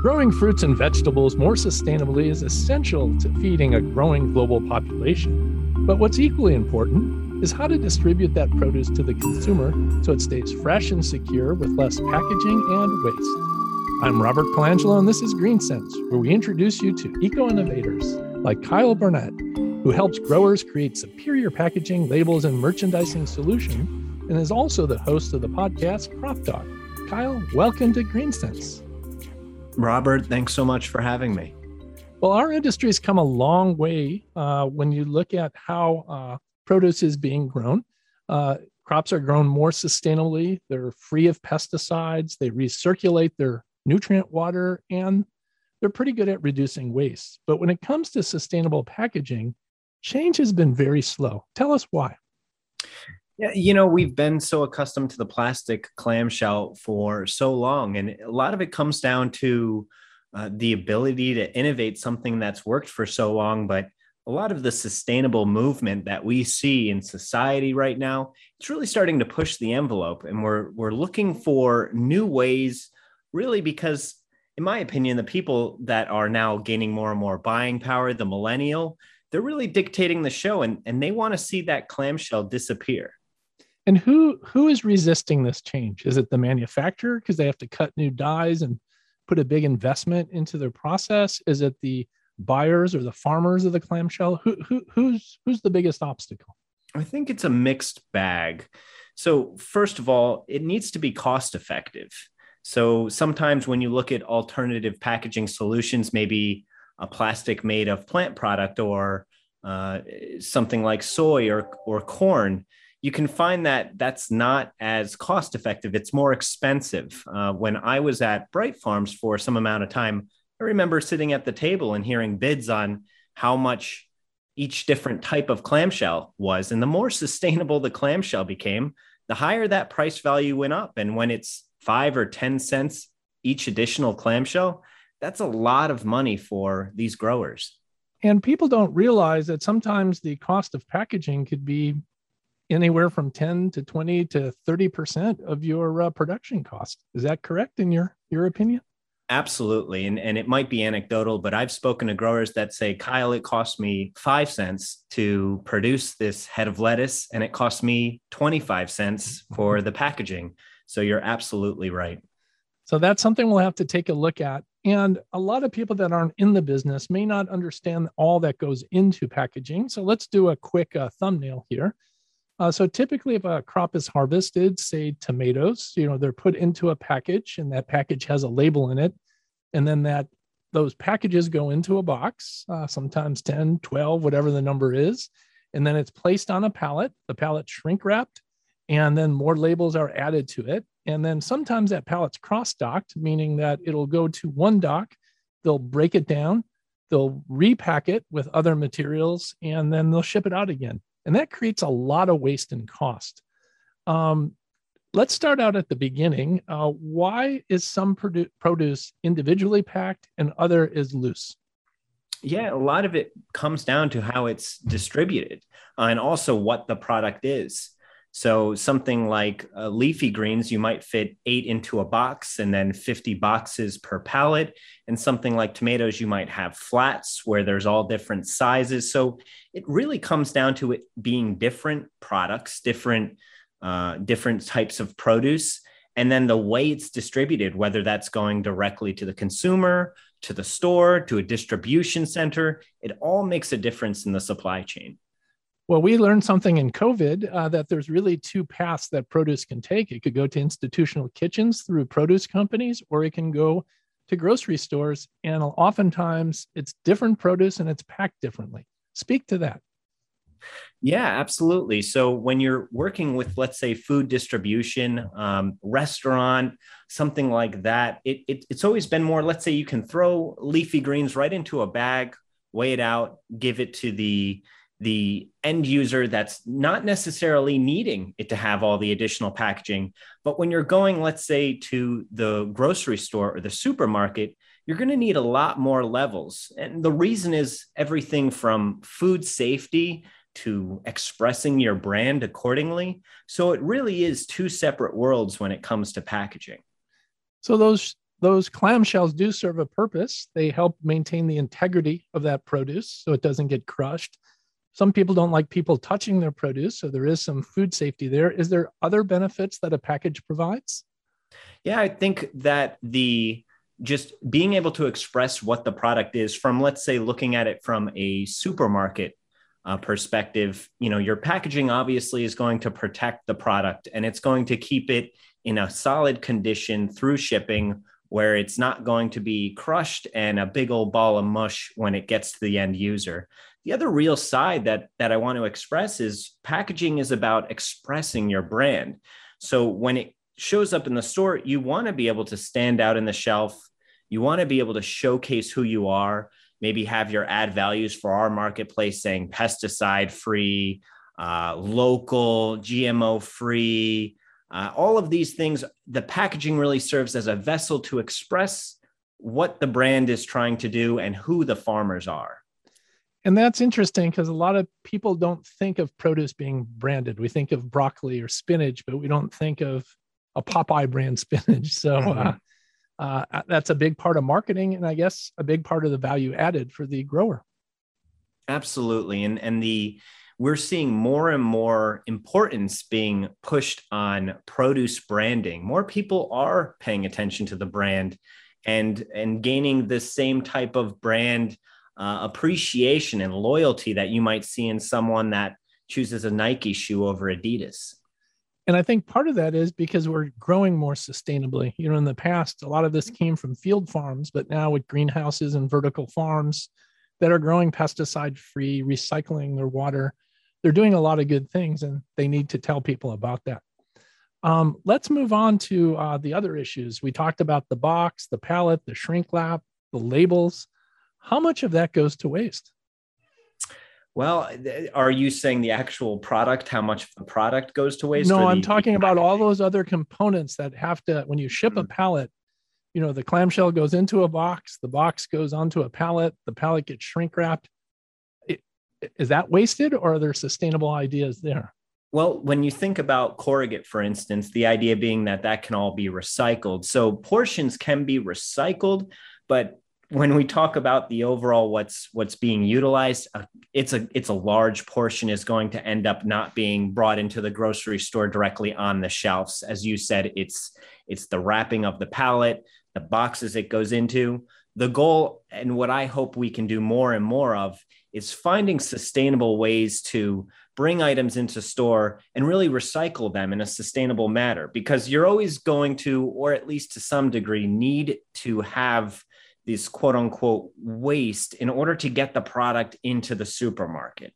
Growing fruits and vegetables more sustainably is essential to feeding a growing global population. But what's equally important is how to distribute that produce to the consumer so it stays fresh and secure with less packaging and waste. I'm Robert Colangelo, and this is Green Sense, where we introduce you to eco innovators like Kyle Burnett, who helps growers create superior packaging, labels, and merchandising solutions, and is also the host of the podcast Crop Talk. Kyle, welcome to Green Sense. Robert, thanks so much for having me. Well, our industry has come a long way uh, when you look at how uh, produce is being grown. Uh, crops are grown more sustainably, they're free of pesticides, they recirculate their nutrient water, and they're pretty good at reducing waste. But when it comes to sustainable packaging, change has been very slow. Tell us why. Yeah, you know, we've been so accustomed to the plastic clamshell for so long, and a lot of it comes down to uh, the ability to innovate something that's worked for so long. But a lot of the sustainable movement that we see in society right now, it's really starting to push the envelope, and we're we're looking for new ways, really, because in my opinion, the people that are now gaining more and more buying power, the millennial, they're really dictating the show, and and they want to see that clamshell disappear. And who who is resisting this change? Is it the manufacturer because they have to cut new dies and put a big investment into their process? Is it the buyers or the farmers of the clamshell? Who, who who's who's the biggest obstacle? I think it's a mixed bag. So first of all, it needs to be cost effective. So sometimes when you look at alternative packaging solutions, maybe a plastic made of plant product or uh, something like soy or, or corn, you can find that that's not as cost effective. It's more expensive. Uh, when I was at Bright Farms for some amount of time, I remember sitting at the table and hearing bids on how much each different type of clamshell was. And the more sustainable the clamshell became, the higher that price value went up. And when it's five or 10 cents each additional clamshell, that's a lot of money for these growers. And people don't realize that sometimes the cost of packaging could be anywhere from 10 to 20 to 30% of your uh, production cost. Is that correct in your, your opinion? Absolutely. And, and it might be anecdotal, but I've spoken to growers that say, Kyle, it cost me five cents to produce this head of lettuce, and it cost me 25 cents for the packaging. So you're absolutely right. So that's something we'll have to take a look at. And a lot of people that aren't in the business may not understand all that goes into packaging. So let's do a quick uh, thumbnail here. Uh, so typically, if a crop is harvested, say tomatoes, you know, they're put into a package, and that package has a label in it, and then that those packages go into a box, uh, sometimes 10, 12, whatever the number is, and then it's placed on a pallet. The pallet shrink wrapped, and then more labels are added to it. And then sometimes that pallet's cross docked, meaning that it'll go to one dock, they'll break it down, they'll repack it with other materials, and then they'll ship it out again. And that creates a lot of waste and cost. Um, let's start out at the beginning. Uh, why is some produ- produce individually packed and other is loose? Yeah, a lot of it comes down to how it's distributed uh, and also what the product is. So something like uh, leafy greens, you might fit eight into a box and then 50 boxes per pallet. And something like tomatoes, you might have flats where there's all different sizes. So it really comes down to it being different products, different uh, different types of produce, and then the way it's distributed, whether that's going directly to the consumer, to the store, to a distribution center, it all makes a difference in the supply chain. Well, we learned something in COVID uh, that there's really two paths that produce can take. It could go to institutional kitchens through produce companies, or it can go to grocery stores. And oftentimes it's different produce and it's packed differently. Speak to that. Yeah, absolutely. So when you're working with, let's say, food distribution, um, restaurant, something like that, it, it, it's always been more, let's say you can throw leafy greens right into a bag, weigh it out, give it to the the end user that's not necessarily needing it to have all the additional packaging. But when you're going, let's say, to the grocery store or the supermarket, you're going to need a lot more levels. And the reason is everything from food safety to expressing your brand accordingly. So it really is two separate worlds when it comes to packaging. So those those clamshells do serve a purpose. They help maintain the integrity of that produce so it doesn't get crushed. Some people don't like people touching their produce, so there is some food safety there. Is there other benefits that a package provides? Yeah, I think that the just being able to express what the product is from, let's say, looking at it from a supermarket uh, perspective, you know, your packaging obviously is going to protect the product and it's going to keep it in a solid condition through shipping where it's not going to be crushed and a big old ball of mush when it gets to the end user. The other real side that that I want to express is packaging is about expressing your brand. So when it shows up in the store, you want to be able to stand out in the shelf. You want to be able to showcase who you are, maybe have your ad values for our marketplace saying pesticide free, uh, local, GMO free, uh, all of these things, the packaging really serves as a vessel to express what the brand is trying to do and who the farmers are. And that's interesting because a lot of people don't think of produce being branded. We think of broccoli or spinach, but we don't think of a Popeye brand spinach. So uh, mm-hmm. uh, uh, that's a big part of marketing, and I guess a big part of the value added for the grower. Absolutely, and and the we're seeing more and more importance being pushed on produce branding. More people are paying attention to the brand and and gaining the same type of brand uh, appreciation and loyalty that you might see in someone that chooses a Nike shoe over Adidas. And I think part of that is because we're growing more sustainably. You know, in the past, a lot of this came from field farms, but now with greenhouses and vertical farms that are growing pesticide free, recycling their water, they're doing a lot of good things and they need to tell people about that. Um, let's move on to uh, the other issues. We talked about the box, the pallet, the shrink wrap, the labels. How much of that goes to waste? Well, are you saying the actual product, how much of the product goes to waste? No, I'm talking about all those other components that have to, when you ship mm-hmm. a pallet, you know, the clamshell goes into a box, the box goes onto a pallet, the pallet gets shrink wrapped is that wasted or are there sustainable ideas there? Well, when you think about corrugate, for instance, the idea being that that can all be recycled. So portions can be recycled, but when we talk about the overall what's what's being utilized, uh, it's a it's a large portion is going to end up not being brought into the grocery store directly on the shelves. As you said, it's it's the wrapping of the pallet, the boxes it goes into. The goal, and what I hope we can do more and more of, is finding sustainable ways to bring items into store and really recycle them in a sustainable manner because you're always going to or at least to some degree need to have this quote unquote waste in order to get the product into the supermarket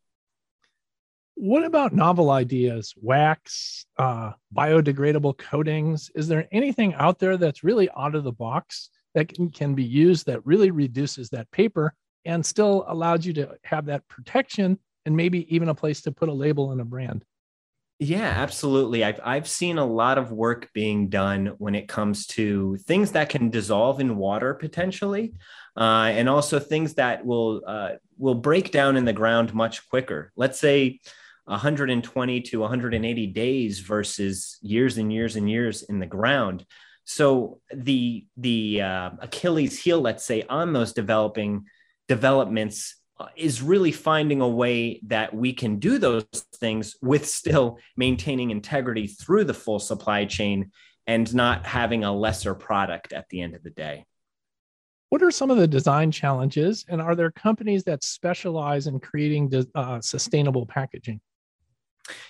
what about novel ideas wax uh, biodegradable coatings is there anything out there that's really out of the box that can, can be used that really reduces that paper and still allowed you to have that protection and maybe even a place to put a label and a brand. Yeah, absolutely. I've I've seen a lot of work being done when it comes to things that can dissolve in water potentially, uh, and also things that will uh, will break down in the ground much quicker. Let's say 120 to 180 days versus years and years and years in the ground. So the the uh, Achilles heel, let's say, on those developing developments is really finding a way that we can do those things with still maintaining integrity through the full supply chain and not having a lesser product at the end of the day. What are some of the design challenges, and are there companies that specialize in creating uh, sustainable packaging?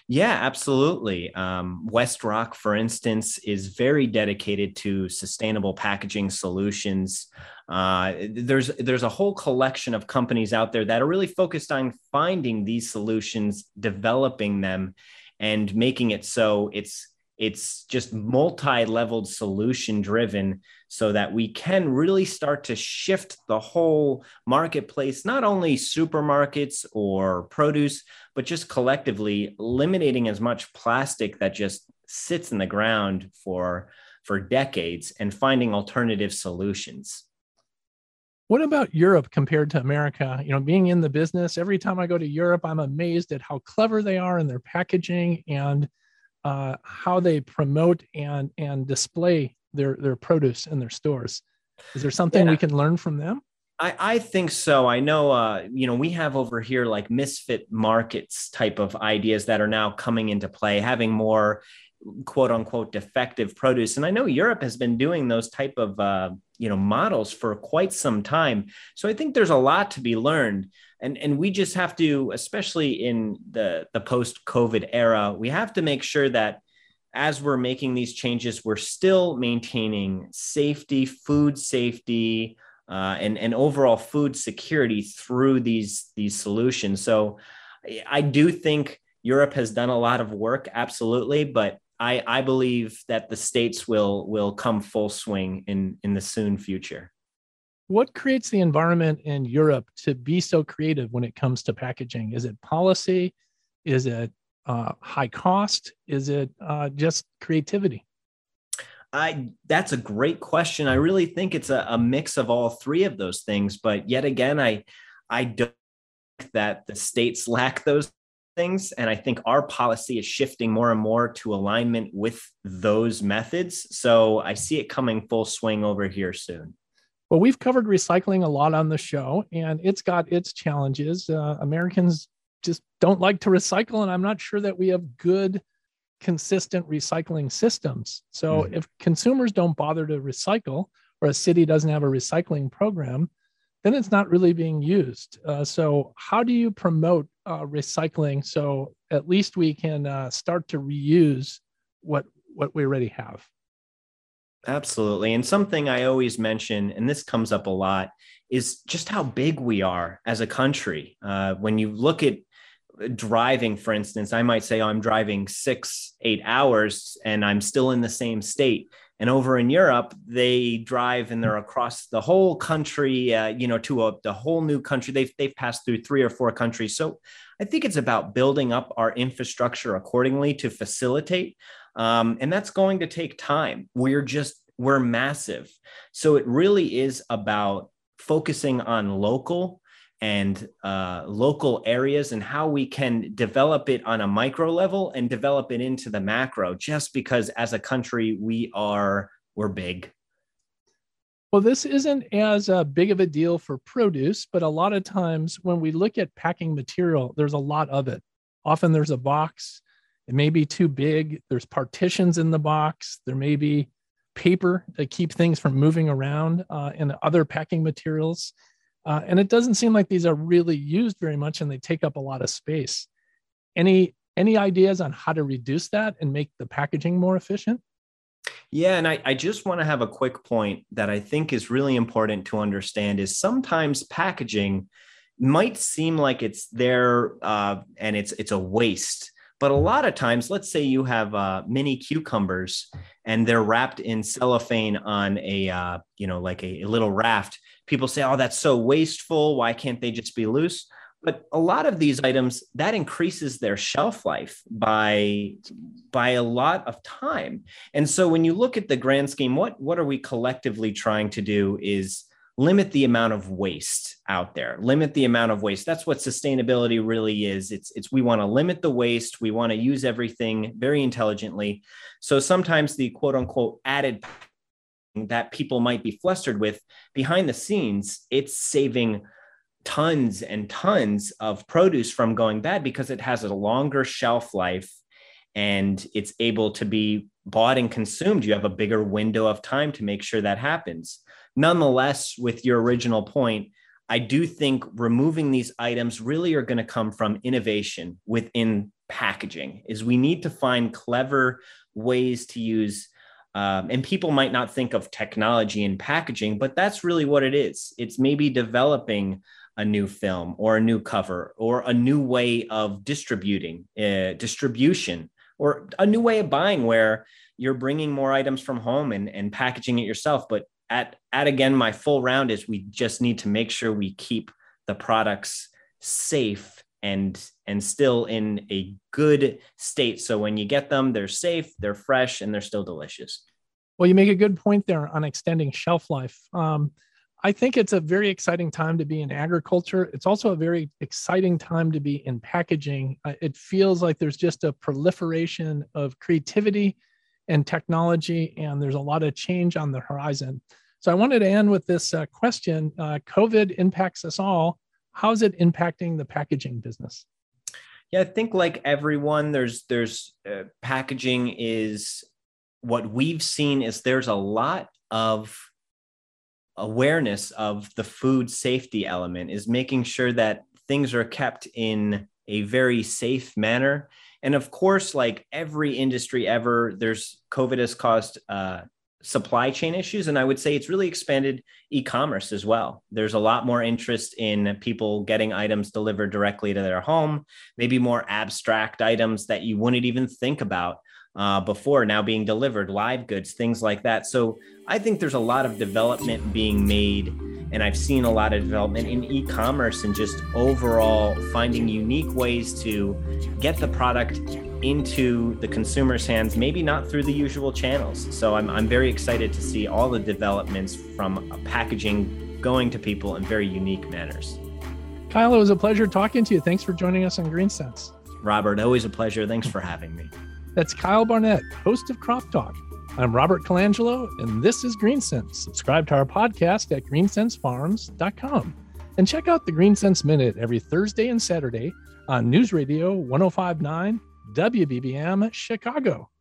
Yeah, absolutely. Um, WestRock, for instance, is very dedicated to sustainable packaging solutions. Uh, there's there's a whole collection of companies out there that are really focused on finding these solutions, developing them, and making it so it's it's just multi-leveled solution driven so that we can really start to shift the whole marketplace not only supermarkets or produce but just collectively eliminating as much plastic that just sits in the ground for for decades and finding alternative solutions what about Europe compared to America? You know, being in the business, every time I go to Europe, I'm amazed at how clever they are in their packaging and uh, how they promote and and display their their produce in their stores. Is there something yeah. we can learn from them? I, I think so. I know, uh, you know, we have over here like misfit markets type of ideas that are now coming into play, having more quote unquote defective produce. And I know Europe has been doing those type of, uh, you know, models for quite some time. So I think there's a lot to be learned. And, and we just have to, especially in the, the post COVID era, we have to make sure that as we're making these changes, we're still maintaining safety, food safety, uh, and, and overall food security through these, these solutions. So I do think Europe has done a lot of work, absolutely, but I, I believe that the states will will come full swing in in the soon future. What creates the environment in Europe to be so creative when it comes to packaging? Is it policy? Is it uh, high cost? Is it uh, just creativity? I that's a great question. I really think it's a, a, mix of all three of those things. But yet again, I I don't think that the states lack those things, and I think our policy is shifting more and more to alignment with those methods. So I see it coming full swing over here soon. Well, we've covered recycling a lot on the show, and it's got its challenges. Uh, Americans just don't like to recycle, and I'm not sure that we have good consistent recycling systems. So mm-hmm. if consumers don't bother to recycle or a city doesn't have a recycling program, then it's not really being used. Uh, so how do you promote uh, recycling so at least we can uh, start to reuse what what we already have? Absolutely. And something I always mention, and this comes up a lot, is just how big we are as a country. Uh, when you look at driving, for instance, I might say, oh, I'm driving six, eight hours and I'm still in the same state. And over in Europe, they drive and they're across the whole country, uh, you know, to a the whole new country. They've they've passed through three or four countries. So I think it's about building up our infrastructure accordingly to facilitate, um, and that's going to take time. We're just we're massive, so it really is about focusing on local and uh, local areas and how we can develop it on a micro level and develop it into the macro just because as a country we are we're big. Well this isn't as uh, big of a deal for produce but a lot of times when we look at packing material there's a lot of it. Often there's a box. It may be too big. There's partitions in the box. There may be paper to keep things from moving around uh, and other packing materials uh, and it doesn't seem like these are really used very much and they take up a lot of space. Any any ideas on how to reduce that and make the packaging more efficient? Yeah, and I, I just want to have a quick point that I think is really important to understand is sometimes packaging might seem like it's there uh, and it's it's a waste. But a lot of times, let's say you have uh, mini cucumbers and they're wrapped in cellophane on a uh, you know like a, a little raft people say, oh, that's so wasteful. Why can't they just be loose? But a lot of these items that increases their shelf life by by a lot of time. And so when you look at the grand scheme, what what are we collectively trying to do is limit the amount of waste out there limit the amount of waste. That's what sustainability really is. It's it's we want to limit the waste. We want to use everything very intelligently. So sometimes the quote unquote added that people might be flustered with behind the scenes it's saving tons and tons of produce from going bad because it has a longer shelf life and it's able to be bought and consumed. You have a bigger window of time to make sure that happens nonetheless with your original point i do think removing these items really are going to come from innovation within packaging is we need to find clever ways to use um, and people might not think of technology in packaging, but that's really what it is. It's maybe developing a new film or a new cover or a new way of distributing uh, distribution or a new way of buying where you're bringing more items from home and, and packaging it yourself. But at, at again, my full round is we just need to make sure we keep the products safe and and still in a good state. So when you get them they're safe they're fresh and they're still delicious. Well you make a good point there on extending shelf life. Um, i think it's a very exciting time to be in agriculture. It's also a very exciting time to be in packaging. Uh, it feels like there's just a proliferation of creativity and technology, and there's a lot of change on the horizon. So I wanted to end with this uh, question uh, COVID impacts us all. How's it impacting the packaging business? Yeah, I think like everyone, there's there's uh, packaging is what we've seen is there's a lot of awareness of the food safety element is making sure that things are kept in a very safe manner and of course like every industry ever there's covid has caused uh, supply chain issues and i would say it's really expanded e-commerce as well. There's a lot more interest in people getting items delivered directly to their home maybe more abstract items that you wouldn't even think about uh, before now being delivered live goods things like that so i think there's a lot of development being made and i've seen a lot of development in e-commerce and just overall finding unique ways to get the product into the consumer's hands, maybe not through the usual channels. So I'm, I'm very excited to see all the developments from packaging going to people in very unique manners. Kyle, it was a pleasure talking to you. Thanks for joining us on GreenSense. Robert, always a pleasure. Thanks for having me. That's Kyle Barnett, host of Crop Talk. I'm Robert Colangelo, and this is GreenSense. Subscribe to our podcast at greensensefarms.com and check out the GreenSense Minute every Thursday and Saturday on News Radio 1059 WBBM Chicago.